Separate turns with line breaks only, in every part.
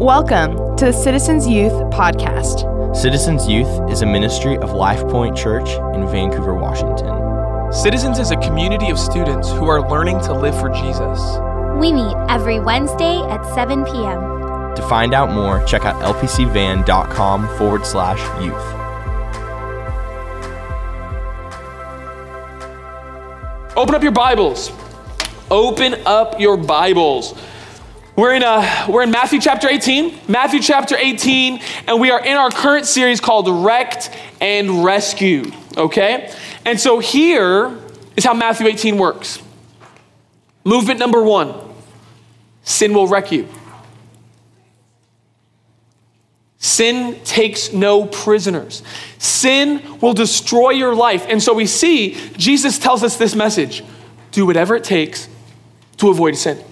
Welcome to the Citizens Youth Podcast.
Citizens Youth is a ministry of Life Point Church in Vancouver, Washington.
Citizens is a community of students who are learning to live for Jesus.
We meet every Wednesday at 7 p.m.
To find out more, check out lpcvan.com forward slash youth.
Open up your Bibles. Open up your Bibles. We're in, uh, we're in Matthew chapter 18, Matthew chapter 18, and we are in our current series called Wrecked and Rescued, okay? And so here is how Matthew 18 works. Movement number one sin will wreck you. Sin takes no prisoners. Sin will destroy your life. And so we see Jesus tells us this message do whatever it takes to avoid sin.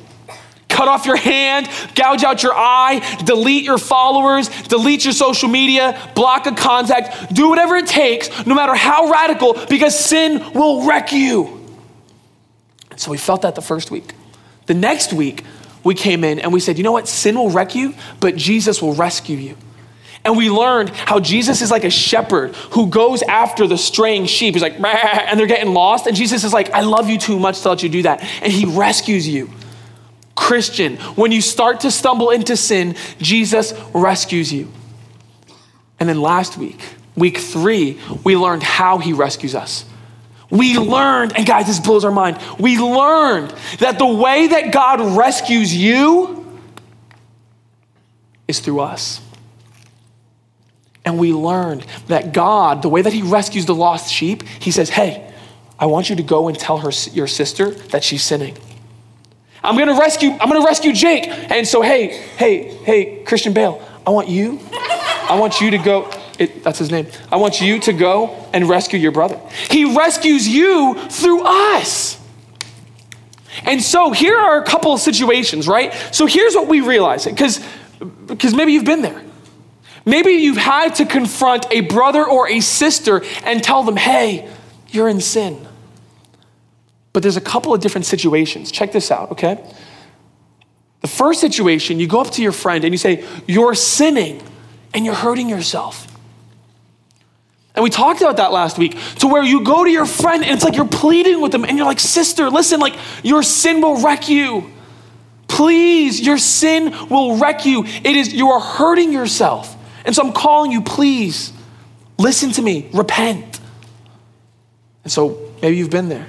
Cut off your hand, gouge out your eye, delete your followers, delete your social media, block a contact, do whatever it takes, no matter how radical, because sin will wreck you. So we felt that the first week. The next week, we came in and we said, you know what? Sin will wreck you, but Jesus will rescue you. And we learned how Jesus is like a shepherd who goes after the straying sheep. He's like, and they're getting lost. And Jesus is like, I love you too much to let you do that. And he rescues you. Christian, when you start to stumble into sin, Jesus rescues you. And then last week, week three, we learned how he rescues us. We learned, and guys, this blows our mind. We learned that the way that God rescues you is through us. And we learned that God, the way that He rescues the lost sheep, He says, Hey, I want you to go and tell her, your sister that she's sinning. I'm gonna rescue, I'm gonna rescue Jake. And so, hey, hey, hey, Christian Bale, I want you, I want you to go, it, that's his name. I want you to go and rescue your brother. He rescues you through us. And so here are a couple of situations, right? So here's what we realize, because because maybe you've been there. Maybe you've had to confront a brother or a sister and tell them, hey, you're in sin. But there's a couple of different situations. Check this out, okay? The first situation, you go up to your friend and you say, You're sinning and you're hurting yourself. And we talked about that last week to where you go to your friend and it's like you're pleading with them and you're like, Sister, listen, like your sin will wreck you. Please, your sin will wreck you. It is, you are hurting yourself. And so I'm calling you, please, listen to me, repent. And so maybe you've been there.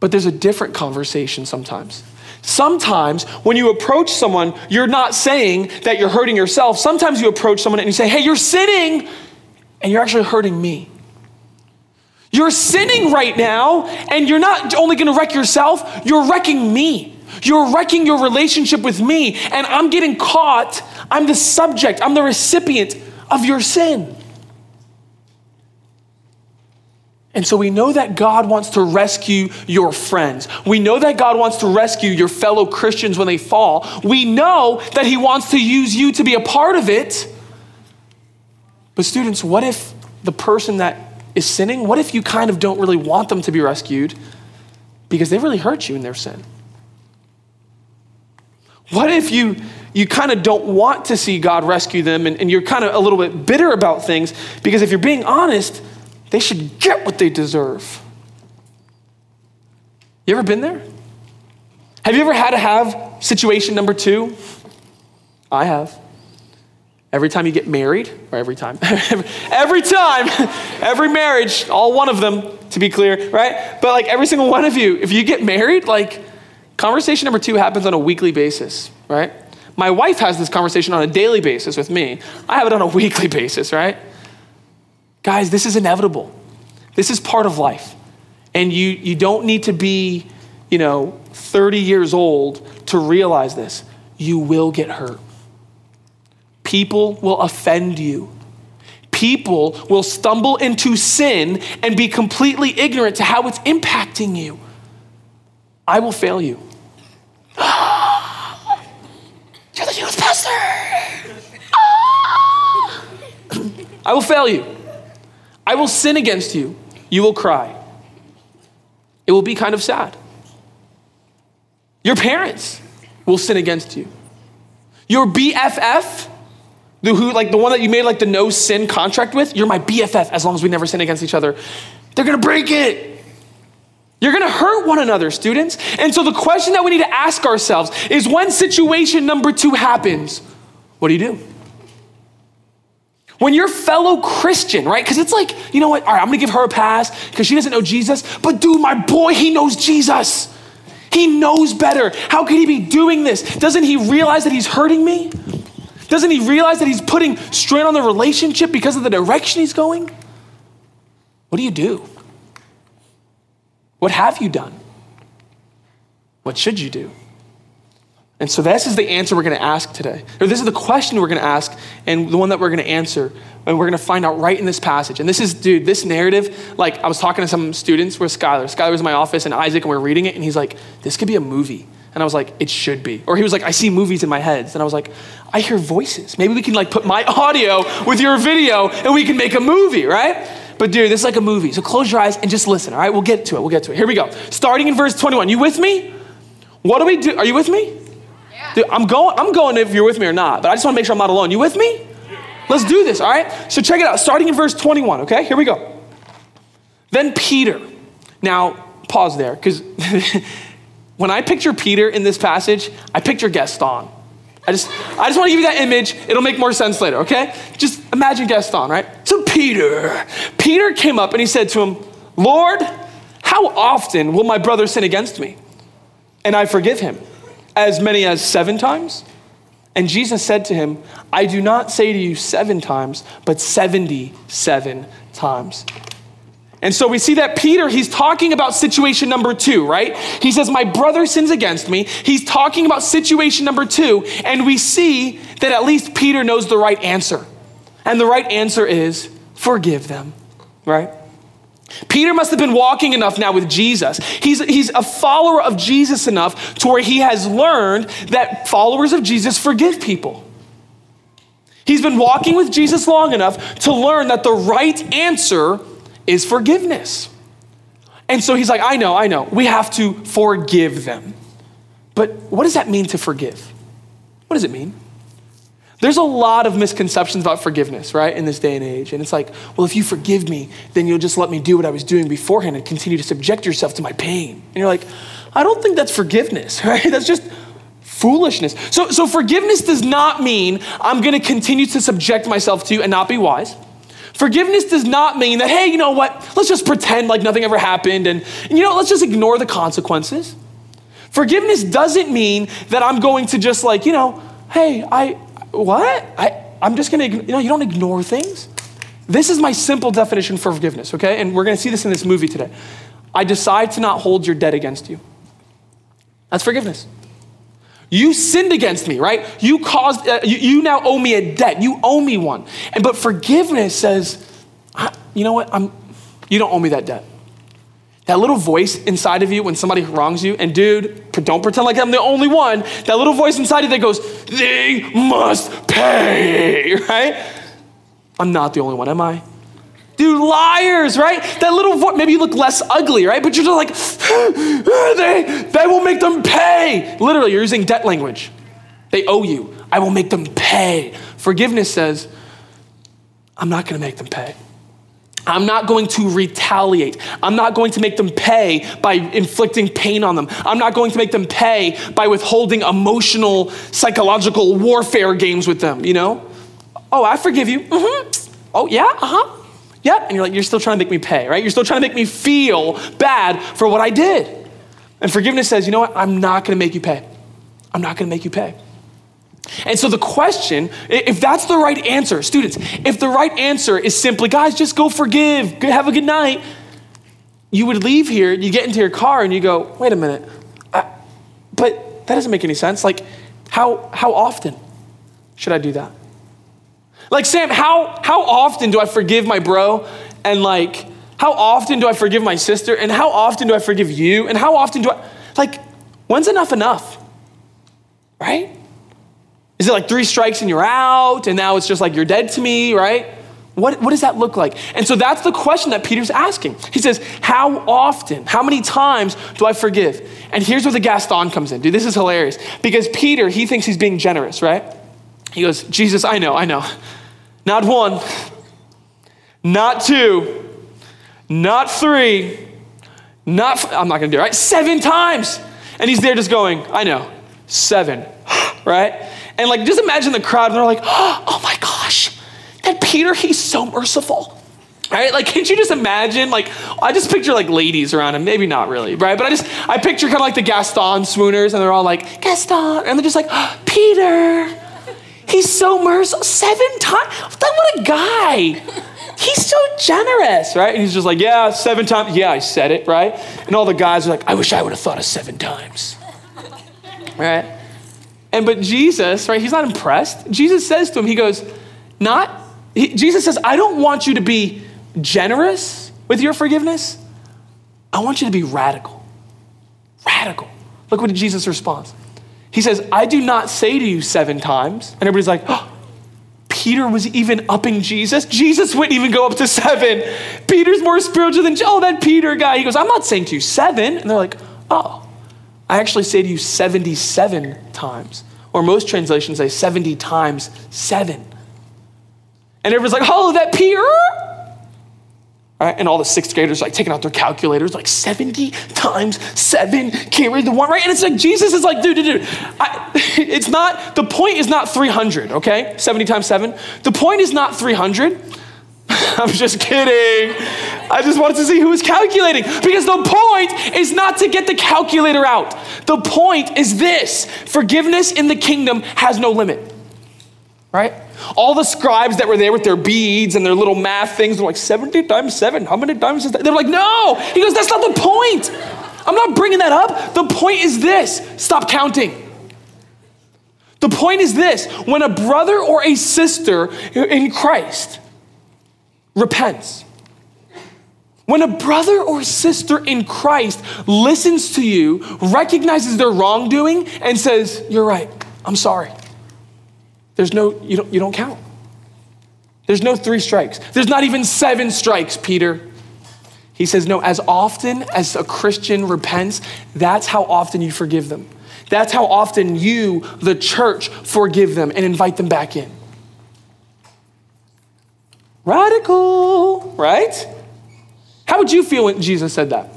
But there's a different conversation sometimes. Sometimes when you approach someone, you're not saying that you're hurting yourself. Sometimes you approach someone and you say, hey, you're sinning, and you're actually hurting me. You're sinning right now, and you're not only gonna wreck yourself, you're wrecking me. You're wrecking your relationship with me, and I'm getting caught. I'm the subject, I'm the recipient of your sin. And so we know that God wants to rescue your friends. We know that God wants to rescue your fellow Christians when they fall. We know that He wants to use you to be a part of it. But, students, what if the person that is sinning, what if you kind of don't really want them to be rescued because they really hurt you in their sin? What if you, you kind of don't want to see God rescue them and, and you're kind of a little bit bitter about things because if you're being honest, they should get what they deserve. You ever been there? Have you ever had to have situation number two? I have. Every time you get married, or every time, every time, every marriage, all one of them, to be clear, right? But like every single one of you, if you get married, like conversation number two happens on a weekly basis, right? My wife has this conversation on a daily basis with me. I have it on a weekly basis, right? Guys, this is inevitable. This is part of life. And you, you don't need to be, you know, 30 years old to realize this. You will get hurt. People will offend you. People will stumble into sin and be completely ignorant to how it's impacting you. I will fail you. You're the youth pastor. Ah! I will fail you. I will sin against you. You will cry. It will be kind of sad. Your parents will sin against you. Your BFF, the who like the one that you made like the no sin contract with, you're my BFF as long as we never sin against each other. They're gonna break it. You're gonna hurt one another, students. And so the question that we need to ask ourselves is when situation number two happens, what do you do? When your fellow Christian, right? Because it's like, you know what? All right, I'm gonna give her a pass because she doesn't know Jesus. But dude, my boy, he knows Jesus. He knows better. How could he be doing this? Doesn't he realize that he's hurting me? Doesn't he realize that he's putting strain on the relationship because of the direction he's going? What do you do? What have you done? What should you do? And so this is the answer we're going to ask today. Or this is the question we're going to ask and the one that we're going to answer. And we're going to find out right in this passage. And this is, dude, this narrative, like I was talking to some students with Skylar. Skylar was in my office and Isaac and we are reading it and he's like, this could be a movie. And I was like, it should be. Or he was like, I see movies in my heads. And I was like, I hear voices. Maybe we can like put my audio with your video and we can make a movie, right? But dude, this is like a movie. So close your eyes and just listen, all right? We'll get to it. We'll get to it. Here we go. Starting in verse 21. You with me? What do we do? Are you with me? Dude, I'm going, I'm going if you're with me or not, but I just want to make sure I'm not alone. You with me? Let's do this, all right? So check it out, starting in verse 21, okay? Here we go. Then Peter. Now, pause there, because when I picture Peter in this passage, I picture Gaston. I just, I just want to give you that image. It'll make more sense later, okay? Just imagine Gaston, right? So Peter, Peter came up and he said to him, Lord, how often will my brother sin against me? And I forgive him as many as seven times? And Jesus said to him, I do not say to you seven times, but 77 times. And so we see that Peter, he's talking about situation number two, right? He says, My brother sins against me. He's talking about situation number two. And we see that at least Peter knows the right answer. And the right answer is forgive them, right? Peter must have been walking enough now with Jesus. He's, he's a follower of Jesus enough to where he has learned that followers of Jesus forgive people. He's been walking with Jesus long enough to learn that the right answer is forgiveness. And so he's like, I know, I know, we have to forgive them. But what does that mean to forgive? What does it mean? There's a lot of misconceptions about forgiveness, right, in this day and age. And it's like, well, if you forgive me, then you'll just let me do what I was doing beforehand and continue to subject yourself to my pain. And you're like, I don't think that's forgiveness, right? That's just foolishness. So, so forgiveness does not mean I'm going to continue to subject myself to and not be wise. Forgiveness does not mean that, hey, you know what? Let's just pretend like nothing ever happened and, and you know, let's just ignore the consequences. Forgiveness doesn't mean that I'm going to just like, you know, hey, I, what? I, I'm just gonna, you know, you don't ignore things. This is my simple definition for forgiveness, okay? And we're gonna see this in this movie today. I decide to not hold your debt against you. That's forgiveness. You sinned against me, right? You caused, uh, you, you, now owe me a debt. You owe me one. And but forgiveness says, you know what? I'm, you don't owe me that debt. That little voice inside of you when somebody wrongs you, and dude, don't pretend like I'm the only one. That little voice inside of you that goes, they must pay, right? I'm not the only one, am I? Dude, liars, right? That little voice, maybe you look less ugly, right? But you're just like, they, they will make them pay. Literally, you're using debt language. They owe you. I will make them pay. Forgiveness says, I'm not gonna make them pay. I'm not going to retaliate. I'm not going to make them pay by inflicting pain on them. I'm not going to make them pay by withholding emotional, psychological warfare games with them, you know? Oh, I forgive you. Mm-hmm. Oh, yeah, uh huh. Yeah. And you're like, you're still trying to make me pay, right? You're still trying to make me feel bad for what I did. And forgiveness says, you know what? I'm not going to make you pay. I'm not going to make you pay. And so the question, if that's the right answer, students, if the right answer is simply, guys, just go forgive, have a good night, you would leave here, you get into your car and you go, wait a minute, I, but that doesn't make any sense. Like, how, how often should I do that? Like, Sam, how, how often do I forgive my bro? And like, how often do I forgive my sister? And how often do I forgive you? And how often do I, like, when's enough enough? Right? Is it like three strikes and you're out, and now it's just like you're dead to me, right? What, what does that look like? And so that's the question that Peter's asking. He says, How often, how many times do I forgive? And here's where the Gaston comes in. Dude, this is hilarious. Because Peter, he thinks he's being generous, right? He goes, Jesus, I know, I know. Not one, not two, not three, not, f- I'm not gonna do it, right? Seven times. And he's there just going, I know, seven, right? And like, just imagine the crowd, and they're like, oh my gosh, that Peter, he's so merciful. Right? Like, can't you just imagine? Like, I just picture like ladies around him. Maybe not really, right? But I just, I picture kind of like the Gaston swooners, and they're all like, Gaston. And they're just like, oh, Peter, he's so merciful. Seven times. What a guy. He's so generous, right? And he's just like, yeah, seven times. Yeah, I said it, right? And all the guys are like, I wish I would have thought of seven times. Right? And but Jesus, right, he's not impressed. Jesus says to him, he goes, not, he, Jesus says, I don't want you to be generous with your forgiveness. I want you to be radical. Radical. Look what Jesus responds. He says, I do not say to you seven times. And everybody's like, oh, Peter was even upping Jesus. Jesus wouldn't even go up to seven. Peter's more spiritual than, oh, that Peter guy. He goes, I'm not saying to you seven. And they're like, oh, I actually say to you 77 times. Or most translations say 70 times seven. And everyone's like, oh, that Peter? Right? And all the sixth graders like taking out their calculators, like 70 times seven, can't read the one, right? And it's like, Jesus is like, dude, dude, dude. I, it's not, the point is not 300, okay? 70 times seven. The point is not 300. I'm just kidding. I just wanted to see who was calculating because the point is not to get the calculator out. The point is this forgiveness in the kingdom has no limit, right? All the scribes that were there with their beads and their little math things, they're like, 70 times 7, how many times is that? They're like, no. He goes, that's not the point. I'm not bringing that up. The point is this stop counting. The point is this when a brother or a sister in Christ repents, when a brother or sister in Christ listens to you, recognizes their wrongdoing, and says, You're right, I'm sorry. There's no, you don't, you don't count. There's no three strikes. There's not even seven strikes, Peter. He says, No, as often as a Christian repents, that's how often you forgive them. That's how often you, the church, forgive them and invite them back in. Radical, right? How would you feel when Jesus said that?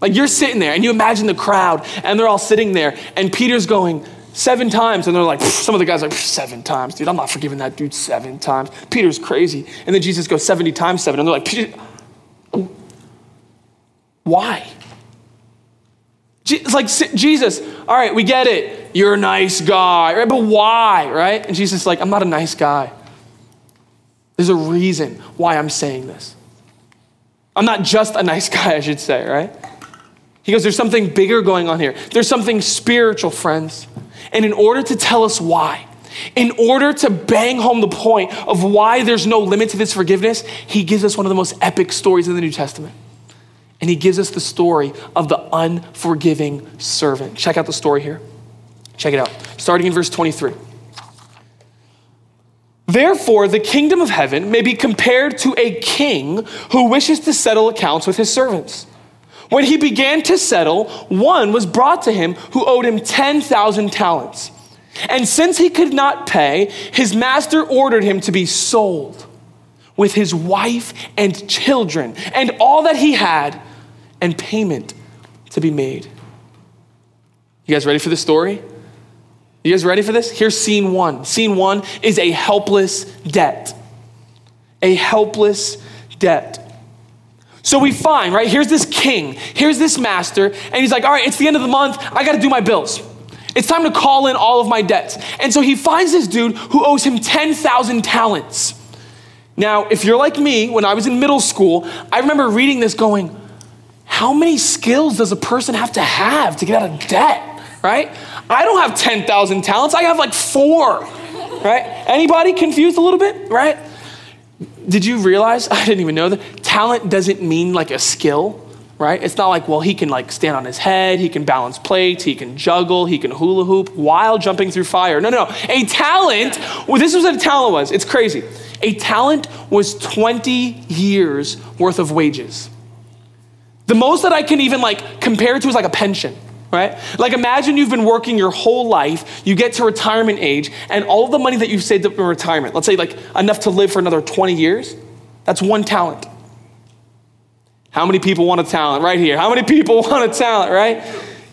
Like you're sitting there and you imagine the crowd and they're all sitting there and Peter's going seven times and they're like, some of the guys are like, seven times, dude, I'm not forgiving that dude seven times. Peter's crazy. And then Jesus goes 70 times seven and they're like, why? It's like Jesus, all right, we get it. You're a nice guy, right? But why, right? And Jesus is like, I'm not a nice guy. There's a reason why I'm saying this. I'm not just a nice guy, I should say, right? He goes, There's something bigger going on here. There's something spiritual, friends. And in order to tell us why, in order to bang home the point of why there's no limit to this forgiveness, he gives us one of the most epic stories in the New Testament. And he gives us the story of the unforgiving servant. Check out the story here. Check it out. Starting in verse 23. Therefore, the kingdom of heaven may be compared to a king who wishes to settle accounts with his servants. When he began to settle, one was brought to him who owed him 10,000 talents. And since he could not pay, his master ordered him to be sold with his wife and children and all that he had, and payment to be made. You guys ready for the story? You guys ready for this? Here's scene one. Scene one is a helpless debt. A helpless debt. So we find, right, here's this king, here's this master, and he's like, all right, it's the end of the month, I gotta do my bills. It's time to call in all of my debts. And so he finds this dude who owes him 10,000 talents. Now, if you're like me, when I was in middle school, I remember reading this going, how many skills does a person have to have to get out of debt, right? I don't have 10,000 talents, I have like four, right? Anybody confused a little bit, right? Did you realize? I didn't even know that talent doesn't mean like a skill, right? It's not like, well, he can like stand on his head, he can balance plates, he can juggle, he can hula hoop while jumping through fire. No, no, no. A talent, well, this is what a talent was. It's crazy. A talent was 20 years worth of wages. The most that I can even like compare to is like a pension, right? Like imagine you've been working your whole life, you get to retirement age, and all the money that you've saved up in retirement, let's say like enough to live for another 20 years, that's one talent. How many people want a talent? Right here. How many people want a talent, right?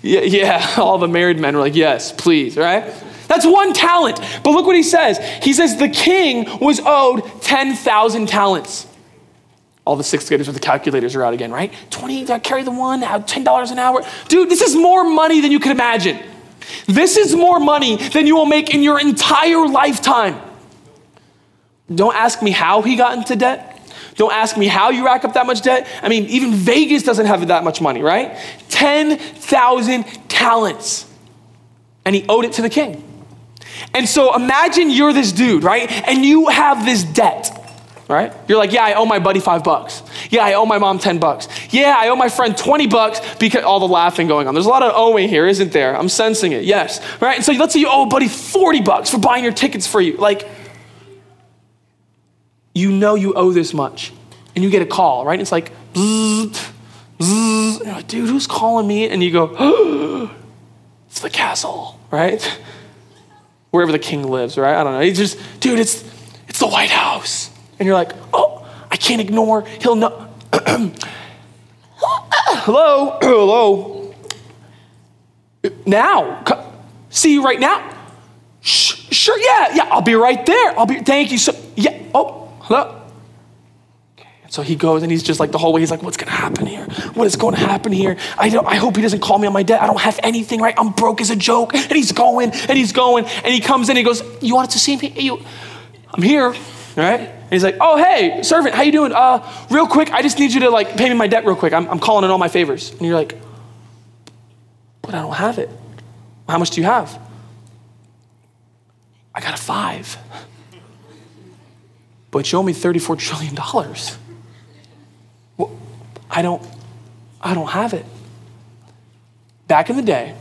Yeah, yeah. all the married men were like, yes, please, right? That's one talent. But look what he says. He says the king was owed 10,000 talents. All the sixth graders with the calculators are out again, right? 20, uh, carry the one, uh, $10 an hour. Dude, this is more money than you could imagine. This is more money than you will make in your entire lifetime. Don't ask me how he got into debt. Don't ask me how you rack up that much debt. I mean, even Vegas doesn't have that much money, right? 10,000 talents. And he owed it to the king. And so imagine you're this dude, right? And you have this debt right? You're like, yeah, I owe my buddy five bucks. Yeah, I owe my mom 10 bucks. Yeah, I owe my friend 20 bucks because all the laughing going on. There's a lot of owing here, isn't there? I'm sensing it, yes, right? And so let's say you owe a buddy 40 bucks for buying your tickets for you. Like, you know you owe this much. And you get a call, right? It's like. Like, dude, who's calling me? And you go, oh, it's the castle, right? Wherever the king lives, right? I don't know. He's just, dude, it's, it's the White House and you're like, oh, I can't ignore, he'll know. hello, hello. Now, see you right now. Sure, yeah, yeah, I'll be right there. I'll be, thank you so, yeah, oh, hello. Okay. So he goes and he's just like the whole way, he's like, what's gonna happen here? What is going to happen here? I, don't, I hope he doesn't call me on my debt. I don't have anything, right? I'm broke as a joke. And he's going and he's going and he comes in, he goes, you wanted to see me? You, I'm here, right? And he's like, oh, hey, servant, how you doing? Uh, real quick, I just need you to like pay me my debt real quick. I'm, I'm calling in all my favors. And you're like, but I don't have it. How much do you have? I got a five. But you owe me $34 trillion. Well, I don't, I don't have it. Back in the day,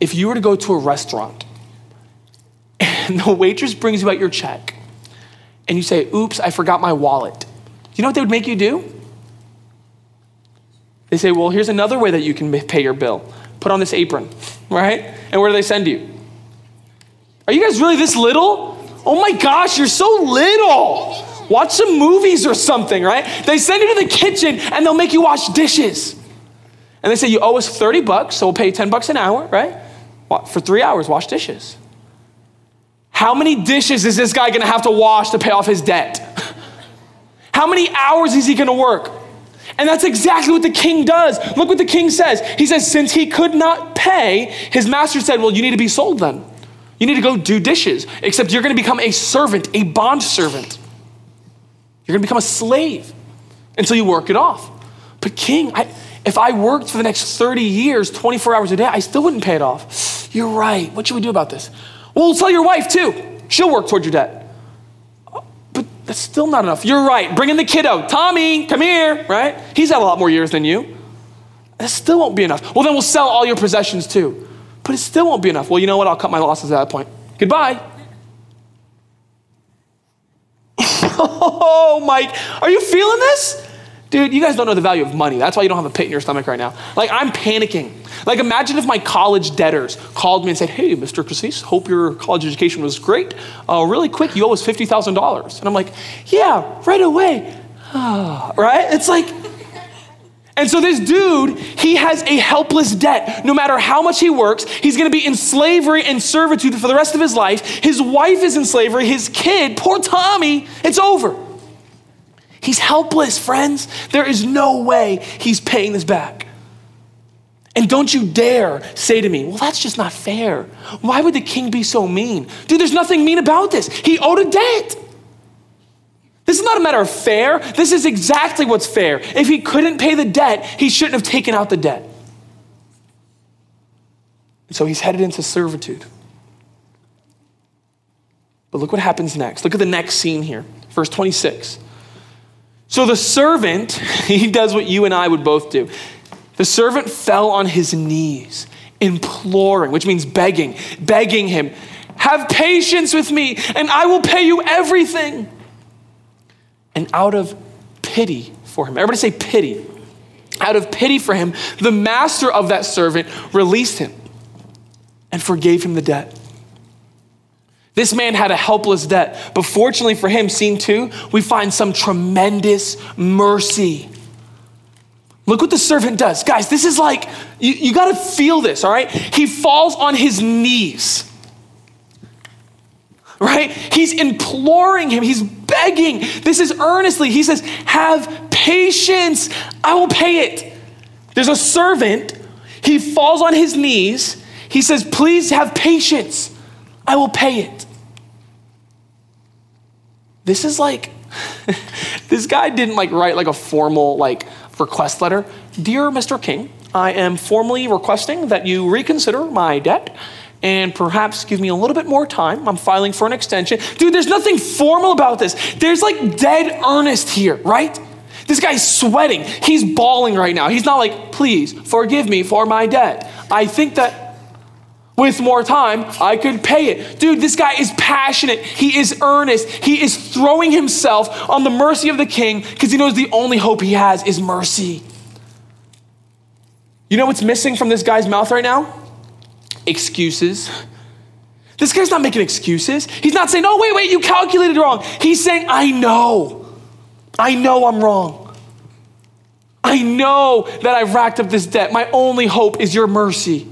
if you were to go to a restaurant and the waitress brings you out your check and you say, oops, I forgot my wallet, you know what they would make you do? They say, well, here's another way that you can pay your bill. Put on this apron, right? And where do they send you? Are you guys really this little? Oh my gosh, you're so little. Watch some movies or something, right? They send you to the kitchen and they'll make you wash dishes. And they say, you owe us 30 bucks, so we'll pay you 10 bucks an hour, right? For three hours, wash dishes. How many dishes is this guy gonna have to wash to pay off his debt? How many hours is he gonna work? And that's exactly what the king does. Look what the king says. He says, since he could not pay, his master said, Well, you need to be sold then. You need to go do dishes, except you're gonna become a servant, a bond servant. You're gonna become a slave until you work it off. But, king, I, if I worked for the next 30 years, 24 hours a day, I still wouldn't pay it off. You're right. What should we do about this? Well, tell your wife too. She'll work towards your debt. Oh, but that's still not enough. You're right. Bring in the kiddo. Tommy, come here, right? He's had a lot more years than you. That still won't be enough. Well, then we'll sell all your possessions too. But it still won't be enough. Well, you know what? I'll cut my losses at that point. Goodbye. oh, Mike, are you feeling this? Dude, you guys don't know the value of money. That's why you don't have a pit in your stomach right now. Like, I'm panicking. Like, imagine if my college debtors called me and said, Hey, Mr. Cassis, hope your college education was great. Uh, really quick, you owe us $50,000. And I'm like, Yeah, right away. right? It's like, and so this dude, he has a helpless debt. No matter how much he works, he's gonna be in slavery and servitude for the rest of his life. His wife is in slavery, his kid, poor Tommy, it's over. He's helpless, friends. There is no way he's paying this back. And don't you dare say to me, well, that's just not fair. Why would the king be so mean? Dude, there's nothing mean about this. He owed a debt. This is not a matter of fair. This is exactly what's fair. If he couldn't pay the debt, he shouldn't have taken out the debt. So he's headed into servitude. But look what happens next. Look at the next scene here. Verse 26. So the servant, he does what you and I would both do. The servant fell on his knees, imploring, which means begging, begging him, Have patience with me, and I will pay you everything. And out of pity for him, everybody say pity. Out of pity for him, the master of that servant released him and forgave him the debt. This man had a helpless debt, but fortunately for him, scene two, we find some tremendous mercy. Look what the servant does. Guys, this is like, you, you got to feel this, all right? He falls on his knees right? He's imploring him, he's begging. This is earnestly. He says, Have patience, I will pay it. There's a servant, he falls on his knees. He says, Please have patience, I will pay it. This is like, this guy didn't like write like a formal like request letter. Dear Mr. King, I am formally requesting that you reconsider my debt and perhaps give me a little bit more time. I'm filing for an extension. Dude, there's nothing formal about this. There's like dead earnest here, right? This guy's sweating. He's bawling right now. He's not like, please forgive me for my debt. I think that with more time, I could pay it. Dude, this guy is passionate. He is earnest. He is throwing himself on the mercy of the king because he knows the only hope he has is mercy. You know what's missing from this guy's mouth right now? excuses. This guy's not making excuses. He's not saying, oh, wait, wait, you calculated wrong. He's saying, I know. I know I'm wrong. I know that I've racked up this debt. My only hope is your mercy.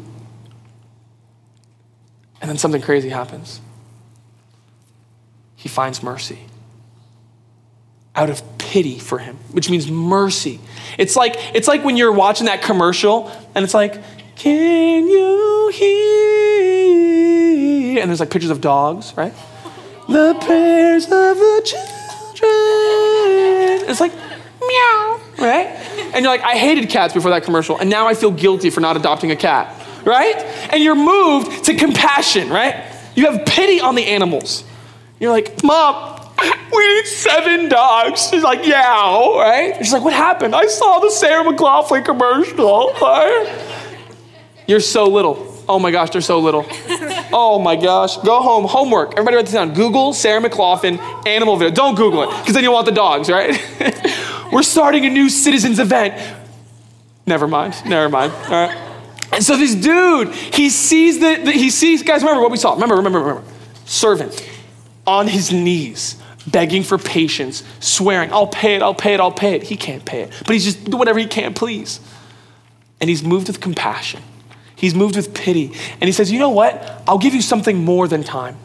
And then something crazy happens. He finds mercy out of pity for him, which means mercy. It's like, it's like when you're watching that commercial and it's like, can you hear? And there's like pictures of dogs, right? The prayers of the children. It's like, meow, right? And you're like, I hated cats before that commercial, and now I feel guilty for not adopting a cat, right? And you're moved to compassion, right? You have pity on the animals. You're like, Mom, we need seven dogs. She's like, yeah, right? She's like, what happened? I saw the Sarah McLachlan commercial. Right? You're so little. Oh my gosh, they're so little. Oh my gosh. Go home. Homework. Everybody write this down. Google Sarah McLachlan animal video. Don't Google it, because then you'll want the dogs, right? We're starting a new citizens event. Never mind. Never mind. All right. And so this dude, he sees the, he sees, guys, remember what we saw. Remember, remember, remember. Servant on his knees, begging for patience, swearing, I'll pay it, I'll pay it, I'll pay it. He can't pay it. But he's just doing whatever he can, please. And he's moved with compassion. He's moved with pity. And he says, You know what? I'll give you something more than time.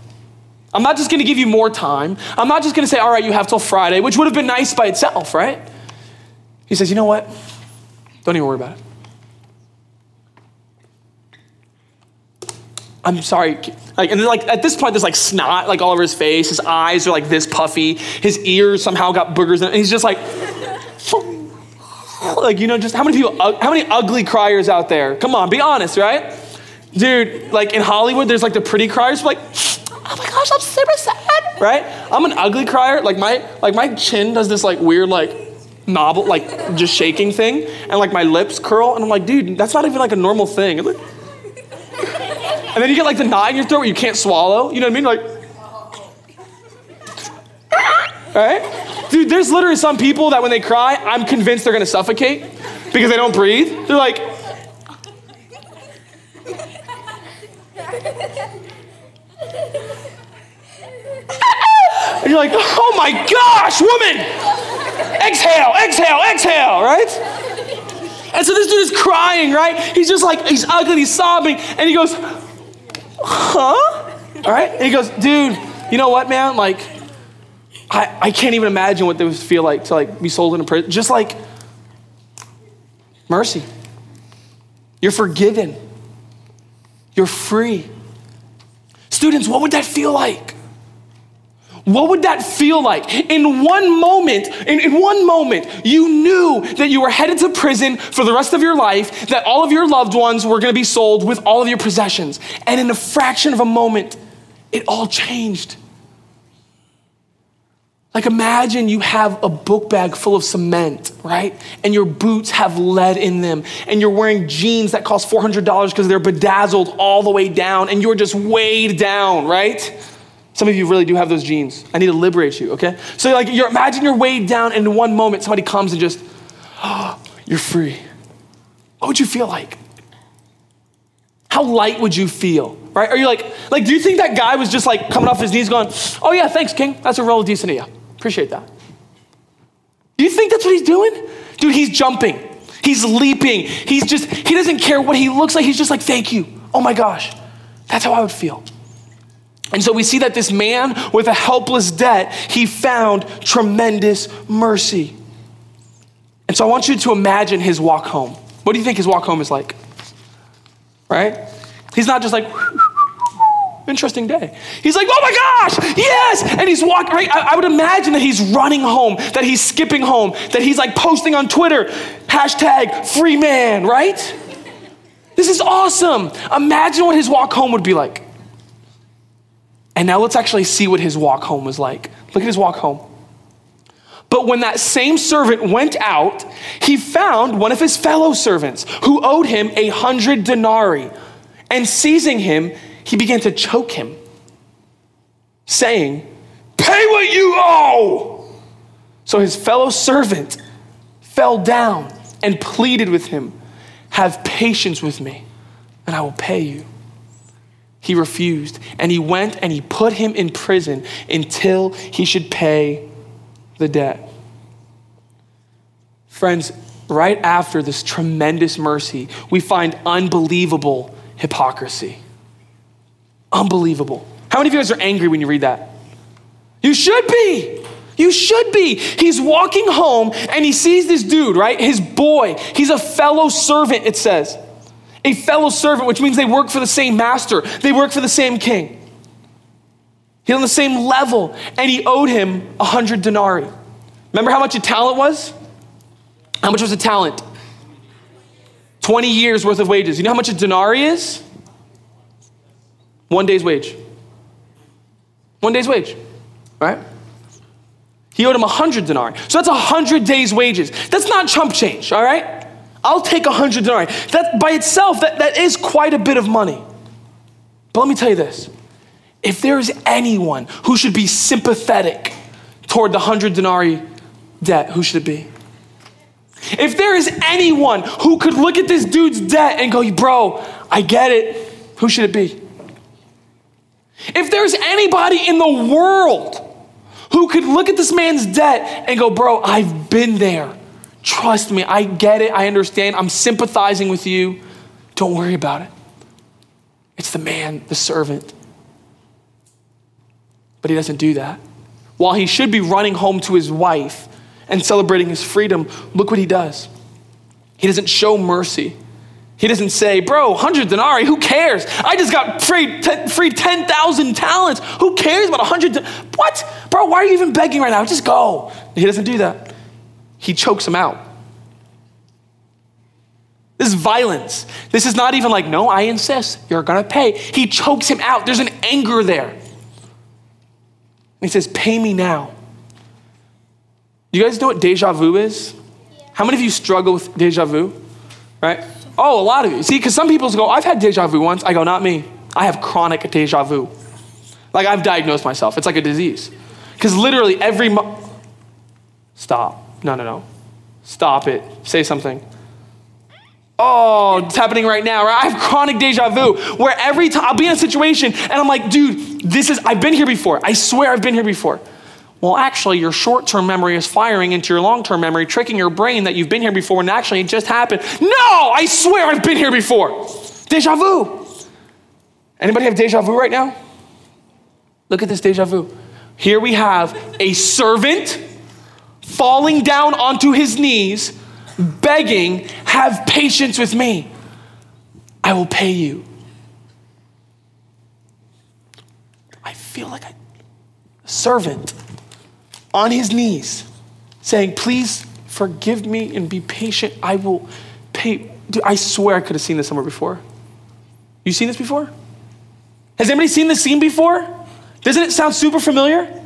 I'm not just going to give you more time. I'm not just going to say, All right, you have till Friday, which would have been nice by itself, right? He says, You know what? Don't even worry about it. I'm sorry. Like, and then like at this point, there's like snot like all over his face. His eyes are like this puffy. His ears somehow got boogers in it. And he's just like, like, you know, just how many people, how many ugly criers out there? Come on, be honest, right? Dude, like in Hollywood, there's like the pretty criers, like, oh my gosh, I'm super sad, right? I'm an ugly crier. Like my, like my chin does this like weird, like, nobble, like just shaking thing, and like my lips curl, and I'm like, dude, that's not even like a normal thing. And then you get like the knot in your throat where you can't swallow. You know what I mean? Like, right? Dude, there's literally some people that when they cry, I'm convinced they're gonna suffocate because they don't breathe. They're like, and you're like, oh my gosh, woman! Exhale, exhale, exhale, right? And so this dude is crying, right? He's just like, he's ugly, he's sobbing, and he goes, huh? All right? And he goes, dude, you know what, man? Like, I, I can't even imagine what it would feel like to like be sold into prison. Just like mercy. You're forgiven. You're free. Students, what would that feel like? What would that feel like? In one moment, in, in one moment, you knew that you were headed to prison for the rest of your life, that all of your loved ones were gonna be sold with all of your possessions. And in a fraction of a moment, it all changed. Like imagine you have a book bag full of cement, right? And your boots have lead in them, and you're wearing jeans that cost $400 because they're bedazzled all the way down, and you're just weighed down, right? Some of you really do have those jeans. I need to liberate you, okay? So like you're imagine you're weighed down and in one moment somebody comes and just, oh, you're free. What would you feel like? How light would you feel? Right? Are you like, like, do you think that guy was just like coming off his knees going, oh yeah, thanks, King. That's a real decent yeah. Appreciate that. Do you think that's what he's doing? Dude, he's jumping. He's leaping. He's just, he doesn't care what he looks like. He's just like, thank you. Oh my gosh. That's how I would feel. And so we see that this man with a helpless debt, he found tremendous mercy. And so I want you to imagine his walk home. What do you think his walk home is like? Right? He's not just like, interesting day. He's like, oh my gosh, yes! And he's walking, right? I, I, would imagine that he's running home, that he's skipping home, that he's like posting on Twitter, hashtag free man, right? This is awesome. Imagine what his walk home would be like. And now let's actually see what his walk home was like. Look at his walk home. But when that same servant went out, he found one of his fellow servants who owed him a hundred denarii. And seizing him, he began to choke him, saying, Pay what you owe. So his fellow servant fell down and pleaded with him, Have patience with me, and I will pay you. He refused, and he went and he put him in prison until he should pay the debt. Friends, right after this tremendous mercy, we find unbelievable hypocrisy. Unbelievable. How many of you guys are angry when you read that? You should be. You should be. He's walking home and he sees this dude, right? His boy. He's a fellow servant, it says a fellow servant, which means they work for the same master, they work for the same king. He's on the same level, and he owed him a hundred denarii. Remember how much a talent was? How much was a talent? 20 years worth of wages. You know how much a denarii is? One day's wage. One day's wage, right? He owed him a hundred denarii. So that's a hundred days' wages. That's not chump change, all right? I'll take a hundred denarii. That by itself, that, that is quite a bit of money. But let me tell you this. If there is anyone who should be sympathetic toward the hundred denarii debt, who should it be? If there is anyone who could look at this dude's debt and go, bro, I get it, who should it be? If there's anybody in the world who could look at this man's debt and go, bro, I've been there. Trust me, I get it. I understand. I'm sympathizing with you. Don't worry about it. It's the man, the servant. But he doesn't do that. While he should be running home to his wife and celebrating his freedom, look what he does. He doesn't show mercy. He doesn't say, bro, 100 denarii, who cares? I just got free, t- free 10,000 talents. Who cares about 100? De- what? Bro, why are you even begging right now? Just go. He doesn't do that he chokes him out. This is violence. This is not even like, no, I insist, you're gonna pay. He chokes him out. There's an anger there. And he says, Pay me now. You guys know what deja vu is? How many of you struggle with deja vu? Right? Oh, a lot of you. See, because some people go, I've had deja vu once. I go, not me. I have chronic deja vu. Like I've diagnosed myself. It's like a disease. Because literally every month, stop. No, no, no. Stop it. Say something. Oh, it's happening right now. Right? I have chronic deja vu where every time I'll be in a situation and I'm like, dude, this is, I've been here before. I swear I've been here before. Well, actually, your short term memory is firing into your long term memory, tricking your brain that you've been here before and actually it just happened. No, I swear I've been here before. Deja vu. Anybody have deja vu right now? Look at this deja vu. Here we have a servant falling down onto his knees, begging, Have patience with me. I will pay you. I feel like a servant on his knees saying, Please forgive me and be patient. I will pay. Dude, I swear I could have seen this somewhere before. You seen this before? Has anybody seen this scene before? Doesn't it sound super familiar?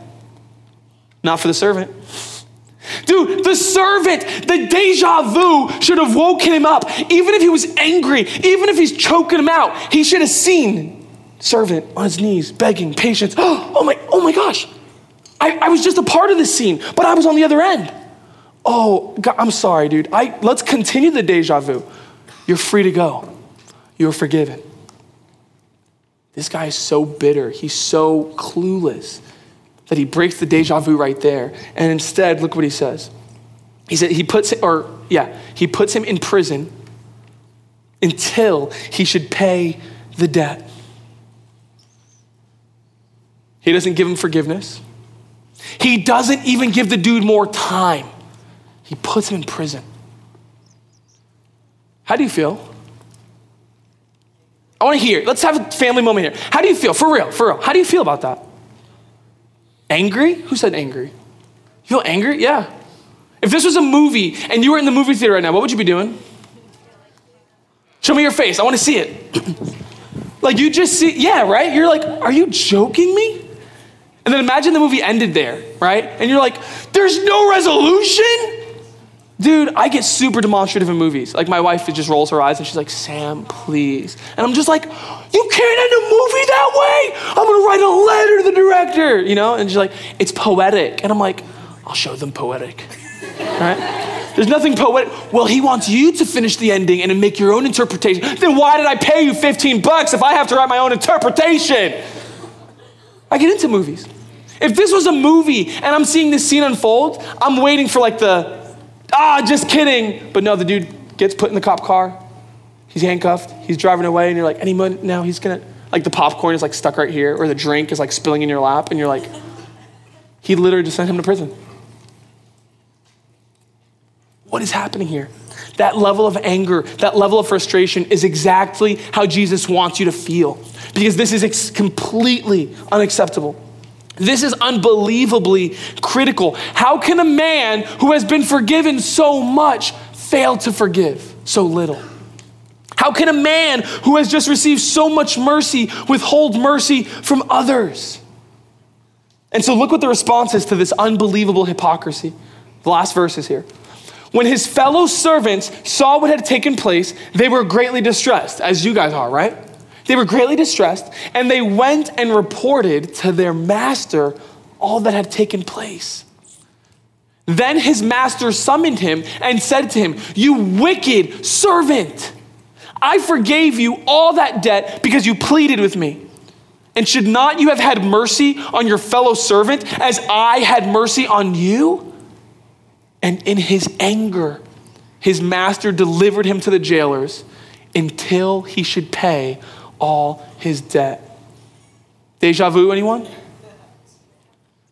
Not for the servant. Dude, the servant, the deja vu should have woken him up. Even if he was angry, even if he's choking him out, he should have seen servant on his knees, begging, patience. Oh my, oh my gosh. I, I was just a part of this scene, but I was on the other end. Oh, God, I'm sorry, dude. I, let's continue the deja vu. You're free to go. You're forgiven. This guy is so bitter. He's so clueless that he breaks the deja vu right there. And instead, look what he says. He said he puts or yeah, he puts him in prison until he should pay the debt. He doesn't give him forgiveness. He doesn't even give the dude more time. He puts him in prison. How do you feel? I want to hear. Let's have a family moment here. How do you feel? For real, for real. How do you feel about that? Angry? Who said angry? You feel angry? Yeah. If this was a movie and you were in the movie theater right now, what would you be doing? Show me your face. I want to see it. like you just see, yeah, right? You're like, are you joking me? And then imagine the movie ended there, right? And you're like, there's no resolution? Dude, I get super demonstrative in movies. Like my wife just rolls her eyes and she's like, Sam, please. And I'm just like, you can't end a movie that way. I'm gonna write a letter to the director, you know? And she's like, it's poetic. And I'm like, I'll show them poetic. right? There's nothing poetic. Well, he wants you to finish the ending and make your own interpretation. Then why did I pay you 15 bucks if I have to write my own interpretation? I get into movies. If this was a movie and I'm seeing this scene unfold, I'm waiting for like the ah, just kidding. But no, the dude gets put in the cop car. He's handcuffed. He's driving away, and you're like, any moment now he's gonna, like the popcorn is like stuck right here, or the drink is like spilling in your lap, and you're like, he literally just sent him to prison. What is happening here? That level of anger, that level of frustration is exactly how Jesus wants you to feel because this is ex- completely unacceptable. This is unbelievably critical. How can a man who has been forgiven so much fail to forgive so little? How can a man who has just received so much mercy withhold mercy from others? And so, look what the response is to this unbelievable hypocrisy. The last verse is here. When his fellow servants saw what had taken place, they were greatly distressed, as you guys are, right? They were greatly distressed, and they went and reported to their master all that had taken place. Then his master summoned him and said to him, You wicked servant, I forgave you all that debt because you pleaded with me. And should not you have had mercy on your fellow servant as I had mercy on you? And in his anger, his master delivered him to the jailers until he should pay all his debt. Deja vu, anyone?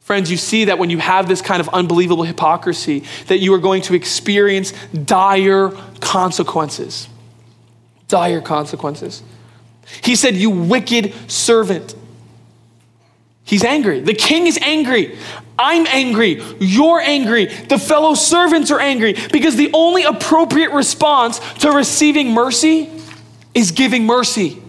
Friends, you see that when you have this kind of unbelievable hypocrisy, that you are going to experience dire consequences. Dire consequences. He said, You wicked servant. He's angry. The king is angry. I'm angry. You're angry. The fellow servants are angry because the only appropriate response to receiving mercy is giving mercy.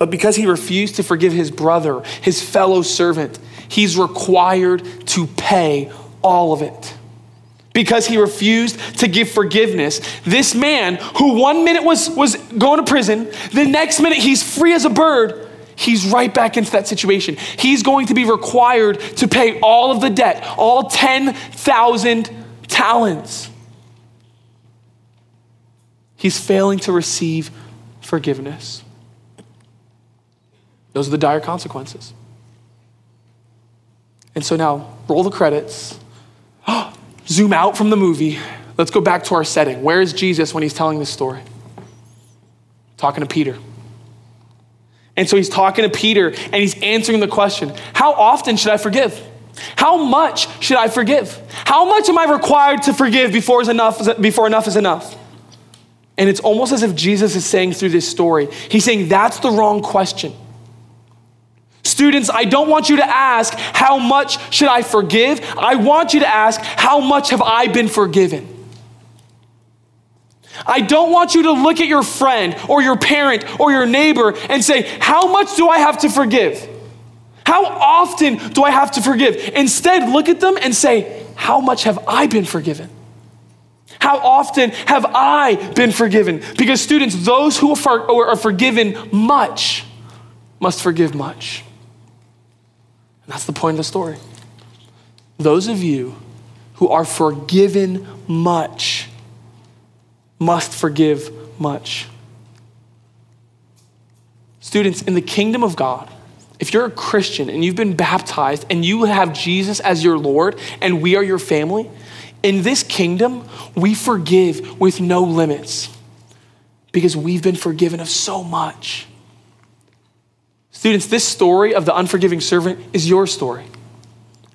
But because he refused to forgive his brother, his fellow servant, he's required to pay all of it. Because he refused to give forgiveness, this man who one minute was, was going to prison, the next minute he's free as a bird, he's right back into that situation. He's going to be required to pay all of the debt, all 10,000 talents. He's failing to receive forgiveness. Those are the dire consequences. And so now, roll the credits, zoom out from the movie. Let's go back to our setting. Where is Jesus when he's telling this story? Talking to Peter. And so he's talking to Peter and he's answering the question How often should I forgive? How much should I forgive? How much am I required to forgive before, is enough, before enough is enough? And it's almost as if Jesus is saying through this story, he's saying that's the wrong question. Students, I don't want you to ask, how much should I forgive? I want you to ask, how much have I been forgiven? I don't want you to look at your friend or your parent or your neighbor and say, how much do I have to forgive? How often do I have to forgive? Instead, look at them and say, how much have I been forgiven? How often have I been forgiven? Because, students, those who are forgiven much must forgive much. That's the point of the story. Those of you who are forgiven much must forgive much. Students, in the kingdom of God, if you're a Christian and you've been baptized and you have Jesus as your Lord and we are your family, in this kingdom, we forgive with no limits because we've been forgiven of so much. Students, this story of the unforgiving servant is your story.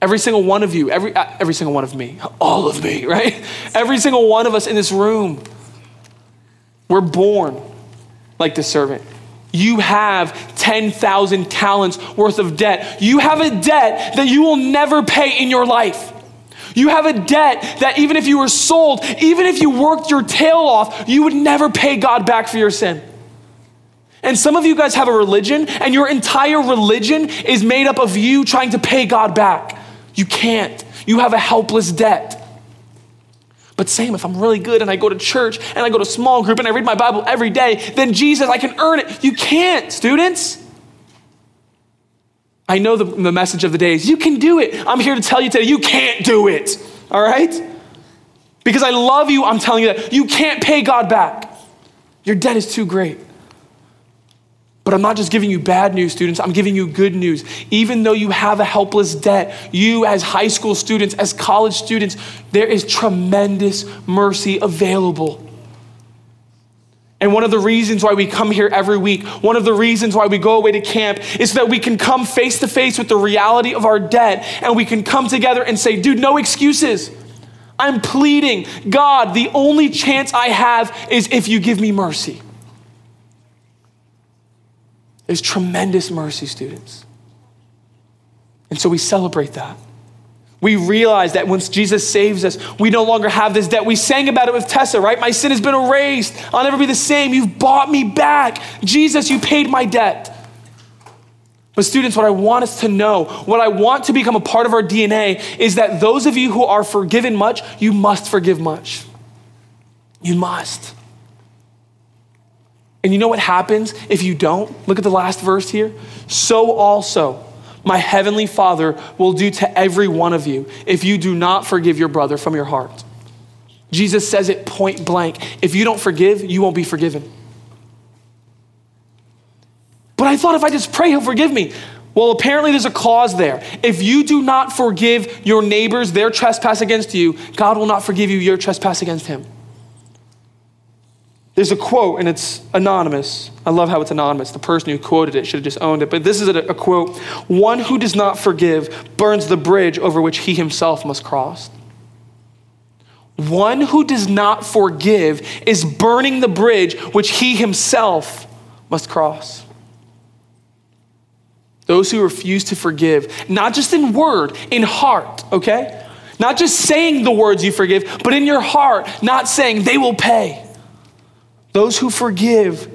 Every single one of you, every, uh, every single one of me, all of me, right? Every single one of us in this room, we're born like the servant. You have 10,000 talents worth of debt. You have a debt that you will never pay in your life. You have a debt that even if you were sold, even if you worked your tail off, you would never pay God back for your sin. And some of you guys have a religion, and your entire religion is made up of you trying to pay God back. You can't. You have a helpless debt. But Sam, if I'm really good and I go to church and I go to small group and I read my Bible every day, then Jesus, I can earn it. You can't, students. I know the, the message of the day is you can do it. I'm here to tell you today, you can't do it. All right? Because I love you, I'm telling you that. You can't pay God back. Your debt is too great. But I'm not just giving you bad news, students, I'm giving you good news. Even though you have a helpless debt, you as high school students, as college students, there is tremendous mercy available. And one of the reasons why we come here every week, one of the reasons why we go away to camp is so that we can come face to face with the reality of our debt and we can come together and say, dude, no excuses. I'm pleading, God, the only chance I have is if you give me mercy. There's tremendous mercy, students. And so we celebrate that. We realize that once Jesus saves us, we no longer have this debt. We sang about it with Tessa, right? My sin has been erased. I'll never be the same. You've bought me back. Jesus, you paid my debt. But, students, what I want us to know, what I want to become a part of our DNA, is that those of you who are forgiven much, you must forgive much. You must. And you know what happens if you don't? Look at the last verse here. So also, my heavenly Father will do to every one of you if you do not forgive your brother from your heart. Jesus says it point blank. If you don't forgive, you won't be forgiven. But I thought if I just pray, he'll forgive me. Well, apparently there's a clause there. If you do not forgive your neighbors their trespass against you, God will not forgive you your trespass against him. There's a quote, and it's anonymous. I love how it's anonymous. The person who quoted it should have just owned it. But this is a, a quote One who does not forgive burns the bridge over which he himself must cross. One who does not forgive is burning the bridge which he himself must cross. Those who refuse to forgive, not just in word, in heart, okay? Not just saying the words you forgive, but in your heart, not saying they will pay. Those who forgive,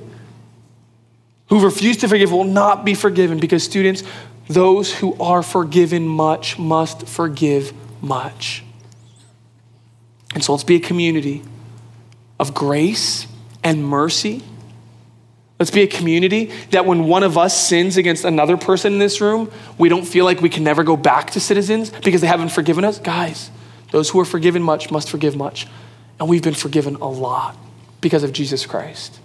who refuse to forgive, will not be forgiven because, students, those who are forgiven much must forgive much. And so let's be a community of grace and mercy. Let's be a community that when one of us sins against another person in this room, we don't feel like we can never go back to citizens because they haven't forgiven us. Guys, those who are forgiven much must forgive much. And we've been forgiven a lot because of Jesus Christ.